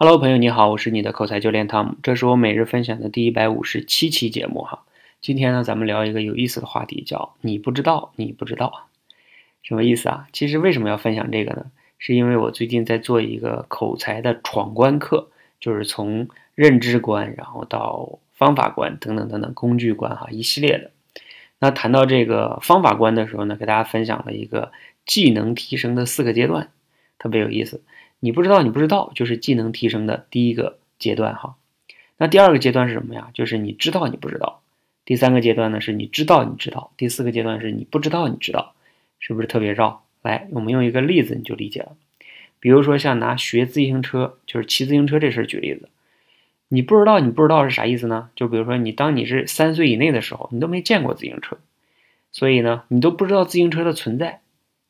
Hello，朋友你好，我是你的口才教练汤姆，这是我每日分享的第一百五十七期节目哈。今天呢，咱们聊一个有意思的话题，叫你不知道，你不知道，什么意思啊？其实为什么要分享这个呢？是因为我最近在做一个口才的闯关课，就是从认知观，然后到方法观等等等等工具观哈一系列的。那谈到这个方法观的时候呢，给大家分享了一个技能提升的四个阶段，特别有意思。你不知道，你不知道，就是技能提升的第一个阶段哈。那第二个阶段是什么呀？就是你知道你不知道。第三个阶段呢，是你知道你知道。第四个阶段是你不知道你知道，是不是特别绕？来，我们用一个例子你就理解了。比如说像拿学自行车，就是骑自行车这事儿举例子。你不知道你不知道是啥意思呢？就比如说你当你是三岁以内的时候，你都没见过自行车，所以呢，你都不知道自行车的存在，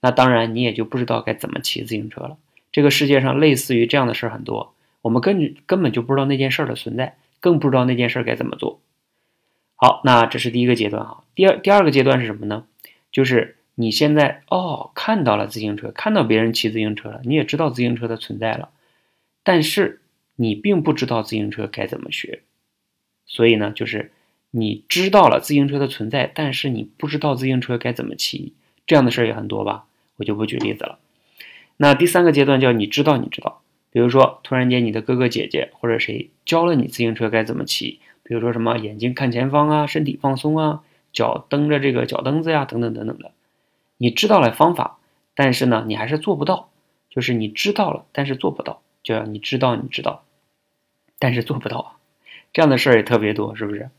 那当然你也就不知道该怎么骑自行车了。这个世界上类似于这样的事儿很多，我们根根本就不知道那件事儿的存在，更不知道那件事儿该怎么做。好，那这是第一个阶段哈。第二第二个阶段是什么呢？就是你现在哦看到了自行车，看到别人骑自行车了，你也知道自行车的存在了，但是你并不知道自行车该怎么学。所以呢，就是你知道了自行车的存在，但是你不知道自行车该怎么骑。这样的事儿也很多吧？我就不举例子了。那第三个阶段叫你知道你知道，比如说突然间你的哥哥姐姐或者谁教了你自行车该怎么骑，比如说什么眼睛看前方啊，身体放松啊，脚蹬着这个脚蹬子呀，等等等等的，你知道了方法，但是呢你还是做不到，就是你知道了但是做不到，就要你知道你知道，但是做不到啊，这样的事儿也特别多，是不是？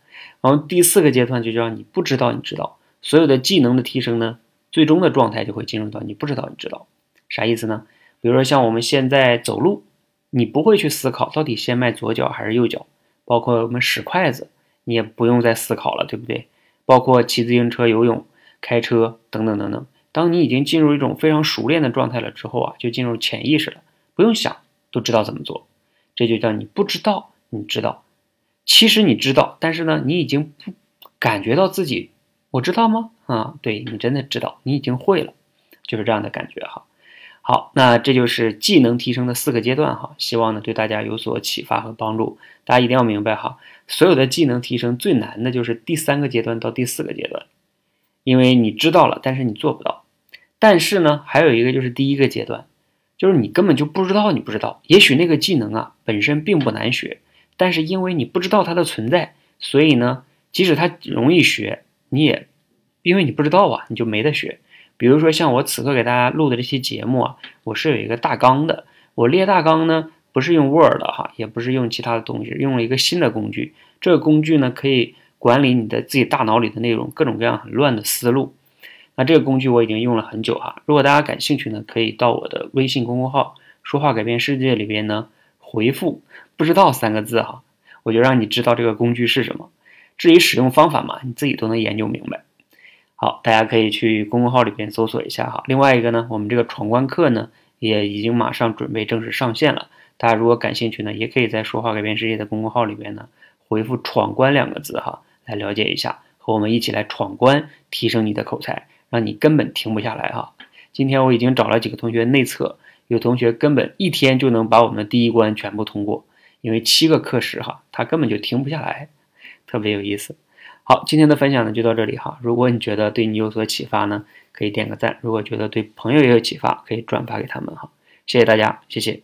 然后第四个阶段就叫你不知道你知道，所有的技能的提升呢，最终的状态就会进入到你不知道你知道。啥意思呢？比如说像我们现在走路，你不会去思考到底先迈左脚还是右脚，包括我们使筷子，你也不用再思考了，对不对？包括骑自行车、游泳、开车等等等等。当你已经进入一种非常熟练的状态了之后啊，就进入潜意识了，不用想都知道怎么做，这就叫你不知道你知道。其实你知道，但是呢，你已经不感觉到自己我知道吗？啊，对你真的知道，你已经会了，就是这样的感觉哈。好，那这就是技能提升的四个阶段哈，希望呢对大家有所启发和帮助。大家一定要明白哈，所有的技能提升最难的就是第三个阶段到第四个阶段，因为你知道了，但是你做不到。但是呢，还有一个就是第一个阶段，就是你根本就不知道你不知道。也许那个技能啊本身并不难学，但是因为你不知道它的存在，所以呢，即使它容易学，你也因为你不知道啊，你就没得学。比如说像我此刻给大家录的这期节目啊，我是有一个大纲的。我列大纲呢，不是用 Word 哈，也不是用其他的东西，用了一个新的工具。这个工具呢，可以管理你的自己大脑里的内容，各种各样很乱的思路。那这个工具我已经用了很久哈。如果大家感兴趣呢，可以到我的微信公众号“说话改变世界”里边呢，回复“不知道”三个字哈，我就让你知道这个工具是什么。至于使用方法嘛，你自己都能研究明白。好，大家可以去公众号里边搜索一下哈。另外一个呢，我们这个闯关课呢，也已经马上准备正式上线了。大家如果感兴趣呢，也可以在“说话改变世界”的公众号里边呢，回复“闯关”两个字哈，来了解一下，和我们一起来闯关，提升你的口才，让你根本停不下来哈。今天我已经找了几个同学内测，有同学根本一天就能把我们的第一关全部通过，因为七个课时哈，他根本就停不下来，特别有意思。好，今天的分享呢就到这里哈。如果你觉得对你有所启发呢，可以点个赞；如果觉得对朋友也有启发，可以转发给他们哈。谢谢大家，谢谢。